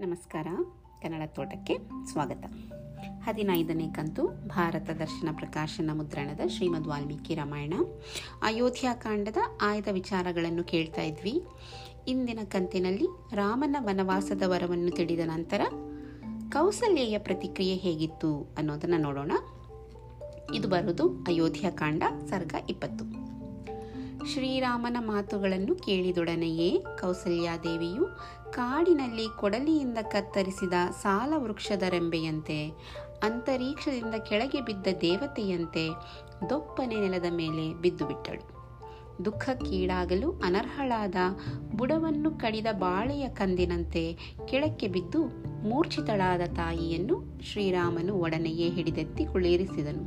ನಮಸ್ಕಾರ. ಕನ್ನಡ ತೋಟಕ್ಕೆ ಸ್ವಾಗತ. ಹದಿನೈದನೇ ಕಂತು ಭಾರತ ದರ್ಶನ ಪ್ರಕಾಶನ ಮುದ್ರಣದ ಶ್ರೀಮದ್ ವಾಲ್ಮೀಕಿ ರಾಮಾಯಣ. ಅಯೋಧ್ಯಾಕಾಂಡದ ಆಯ್ದ ವಿಚಾರಗಳನ್ನು ಕೇಳ್ತಾ ಇದ್ವಿ. ಇಂದಿನ ಕಂತಿನಲ್ಲಿ ರಾಮನ ವನವಾಸದ ವರವನ್ನು ತಿಳಿದ ನಂತರ ಕೌಸಲ್ಯೆಯ ಪ್ರತಿಕ್ರಿಯೆ ಹೇಗಿತ್ತು ಅನ್ನೋದನ್ನು ನೋಡೋಣ. ಇದು ಬರೋದು ಅಯೋಧ್ಯಾಕಾಂಡ ಸರ್ಗ ಇಪ್ಪತ್ತು. ಶ್ರೀರಾಮನ ಮಾತುಗಳನ್ನು ಕೇಳಿದೊಡನೆಯೇ ಕೌಸಲ್ಯಾದೇವಿಯು ಕಾಡಿನಲ್ಲಿ ಕೊಡಲಿಯಿಂದ ಕತ್ತರಿಸಿದ ಸಾಲ ವೃಕ್ಷದ ರೆಂಬೆಯಂತೆ ಅಂತರೀಕ್ಷದಿಂದ ಕೆಳಗೆ ಬಿದ್ದ ದೇವತೆಯಂತೆ ದೊಪ್ಪನೆ ನೆಲದ ಮೇಲೆ ಬಿದ್ದು ಬಿಟ್ಟಳು ದುಃಖಕ್ಕೀಡಾಗಲು ಅನರ್ಹಳಾದ ಬುಡವನ್ನು ಕಡಿದ ಬಾಳೆಯ ಕಂದಿನಂತೆ ಕೆಳಕ್ಕೆ ಬಿದ್ದು ಮೂರ್ಛಿತಳಾದ ತಾಯಿಯನ್ನು ಶ್ರೀರಾಮನು ಒಡನೆಯೇ ಹಿಡಿದೆತ್ತಿ ಕುಳೇರಿಸಿದನು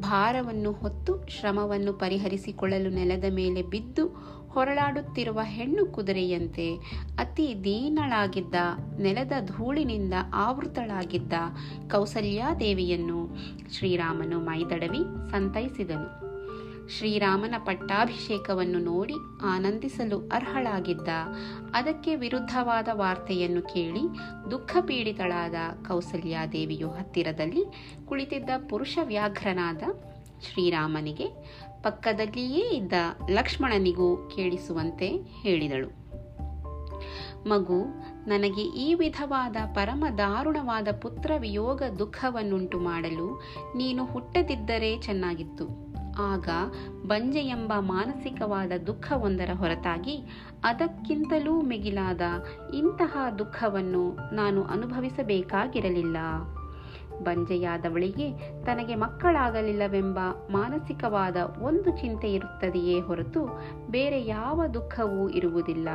ಭಾರವನ್ನು ಹೊತ್ತು ಶ್ರಮವನ್ನು ಪರಿಹರಿಸಿಕೊಳ್ಳಲು ನೆಲದ ಮೇಲೆ ಬಿದ್ದು ಹೊರಳಾಡುತ್ತಿರುವ ಹೆಣ್ಣು ಕುದುರೆಯಂತೆ ಅತಿ ದೀನಳಾಗಿದ್ದ ನೆಲದ ಧೂಳಿನಿಂದ ಆವೃತಳಾಗಿದ್ದ ಕೌಸಲ್ಯಾದೇವಿಯನ್ನು ಶ್ರೀರಾಮನು ಮೈದಡವಿ ಸಂತೈಸಿದನು. ಶ್ರೀರಾಮನ ಪಟ್ಟಾಭಿಷೇಕವನ್ನು ನೋಡಿ ಆನಂದಿಸಲು ಅರ್ಹಳಾಗಿದ್ದ ಅದಕ್ಕೆ ವಿರುದ್ಧವಾದ ವಾರ್ತೆಯನ್ನು ಕೇಳಿ ದುಃಖ ಪೀಡಿತಳಾದ ಕೌಸಲ್ಯಾದೇವಿಯು ಹತ್ತಿರದಲ್ಲಿ ಕುಳಿತಿದ್ದ ಪುರುಷ ವ್ಯಾಘ್ರನಾದ ಶ್ರೀರಾಮನಿಗೆ ಪಕ್ಕದಲ್ಲಿಯೇ ಇದ್ದ ಲಕ್ಷ್ಮಣನಿಗೂ ಕೇಳಿಸುವಂತೆ ಹೇಳಿದಳು. ಮಗು, ನನಗೆ ಈ ವಿಧವಾದ ಪರಮ ದಾರುಣವಾದ ಪುತ್ರ ವಿಯೋಗ ದುಃಖವನ್ನುಂಟು ಮಾಡಲು ನೀನು ಹುಟ್ಟದಿದ್ದರೆ ಚೆನ್ನಾಗಿತ್ತು. ಆಗ ಬಂಜೆ ಎಂಬ ಮಾನಸಿಕವಾದ ದುಃಖವೊಂದರ ಹೊರತಾಗಿ ಅದಕ್ಕಿಂತಲೂ ಮಿಗಿಲಾದ ಇಂತಹ ದುಃಖವನ್ನು ನಾನು ಅನುಭವಿಸಬೇಕಾಗಿರಲಿಲ್ಲ. ಬಂಜೆಯಾದವಳಿಗೆ ತನಗೆ ಮಕ್ಕಳಾಗಲಿಲ್ಲವೆಂಬ ಮಾನಸಿಕವಾದ ಒಂದು ಚಿಂತೆ ಇರುತ್ತದೆಯೇ ಹೊರತು ಬೇರೆ ಯಾವ ದುಃಖವೂ ಇರುವುದಿಲ್ಲ.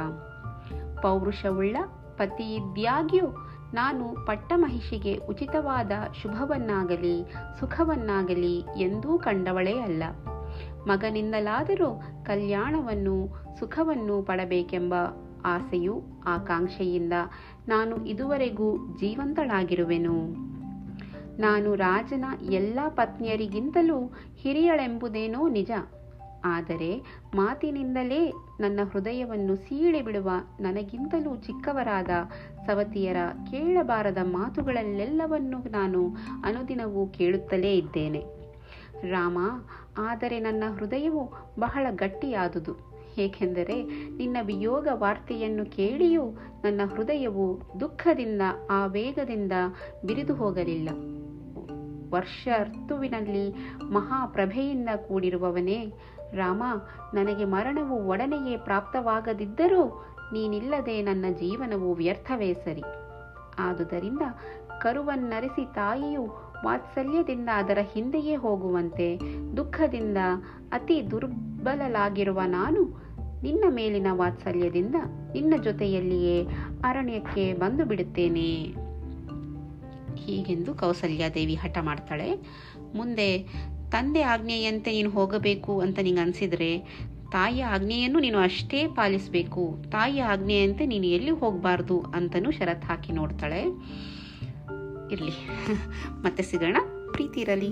ಪೌರುಷವುಳ್ಳ ಪತಿಯಿದ್ಯಾಗ್ಯೂ ನಾನು ಪಟ್ಟ ಮಹಿಷಿಗೆ ಉಚಿತವಾದ ಶುಭವನ್ನಾಗಲಿ, ಸುಖವನ್ನಾಗಲಿ ಎಂದೂ ಕಂಡವಳೇ ಅಲ್ಲ. ಮಗನಿಂದಲಾದರೂ ಕಲ್ಯಾಣವನ್ನು ಸುಖವನ್ನು ಪಡಬೇಕೆಂಬ ಆಸೆಯು ಆಕಾಂಕ್ಷೆಯಿಂದ ನಾನು ಇದುವರೆಗೂ ಜೀವಂತಳಾಗಿರುವೆನು. ನಾನು ರಾಜನ ಎಲ್ಲ ಪತ್ನಿಯರಿಗಿಂತಲೂ ಹಿರಿಯಳೆಂಬುದೇನೋ ನಿಜ. ಆದರೆ ಮಾತಿನಿಂದಲೇ ನನ್ನ ಹೃದಯವನ್ನು ಸೀಳೆ ಬಿಡುವ ನನಗಿಂತಲೂ ಚಿಕ್ಕವರಾದ ಸವತಿಯರ ಕೇಳಬಾರದ ಮಾತುಗಳಲ್ಲೆಲ್ಲವನ್ನು ನಾನು ಅನುದಿನವೂ ಕೇಳುತ್ತಲೇ ಇದ್ದೇನೆ. ರಾಮ, ಆದರೆ ನನ್ನ ಹೃದಯವು ಬಹಳ ಗಟ್ಟಿಯಾದುದು. ಏಕೆಂದರೆ ನಿನ್ನ ವಿಯೋಗ ವಾರ್ತೆಯನ್ನು ಕೇಳಿಯೂ ನನ್ನ ಹೃದಯವು ದುಃಖದಿಂದ, ಆ ವೇಗದಿಂದ ಬಿರಿದು ಹೋಗಲಿಲ್ಲ. ವರ್ಷ ಋತುವಿನಲ್ಲಿ ಮಹಾಪ್ರಭೆಯಿಂದ ಕೂಡಿರುವವನೇ, ರಾಮ, ನನಗೆ ಮರಣವು ಒಡನೆಯೇ ಪ್ರಾಪ್ತವಾಗದಿದ್ದರೂ ನೀನಿಲ್ಲದೆ ನನ್ನ ಜೀವನವು ವ್ಯರ್ಥವೇ ಸರಿ. ಆದುದರಿಂದ ಕರುವನ್ನರಿಸಿ ತಾಯಿಯು ವಾತ್ಸಲ್ಯದಿಂದ ಅದರ ಹಿಂದೆಯೇ ಹೋಗುವಂತೆ ದುಃಖದಿಂದ ಅತಿ ದುರ್ಬಲಲಾಗಿರುವ ನಾನು ನಿನ್ನ ಮೇಲಿನ ವಾತ್ಸಲ್ಯದಿಂದ ನಿನ್ನ ಜೊತೆಯಲ್ಲಿಯೇ ಅರಣ್ಯಕ್ಕೆ ಬಂದು ಬಿಡುತ್ತೇನೆ ಹೀಗೆಂದು ಕೌಸಲ್ಯಾದೇವಿ ಹಠ ಮಾಡ್ತಾಳೆ. ಮುಂದೆ, ತಂದೆ ಆಜ್ಞೆಯಂತೆ ನೀನು ಹೋಗಬೇಕು ಅಂತ ನಿಂಗೆ ಅನಿಸಿದರೆ, ತಾಯಿಯ ಆಜ್ಞೆಯನ್ನು ನೀನು ಅಷ್ಟೇ ಪಾಲಿಸಬೇಕು. ತಾಯಿಯ ಆಜ್ಞೆಯಂತೆ ನೀನು ಎಲ್ಲಿ ಹೋಗಬಾರ್ದು? ಅಂತಲೂ ಶರತ್ ಹಾಕಿ ನೋಡ್ತಾಳೆ. ಇರಲಿ. ಮತ್ತೆ ಸಿಗೋಣ. ಪ್ರೀತಿ ಇರಲಿ.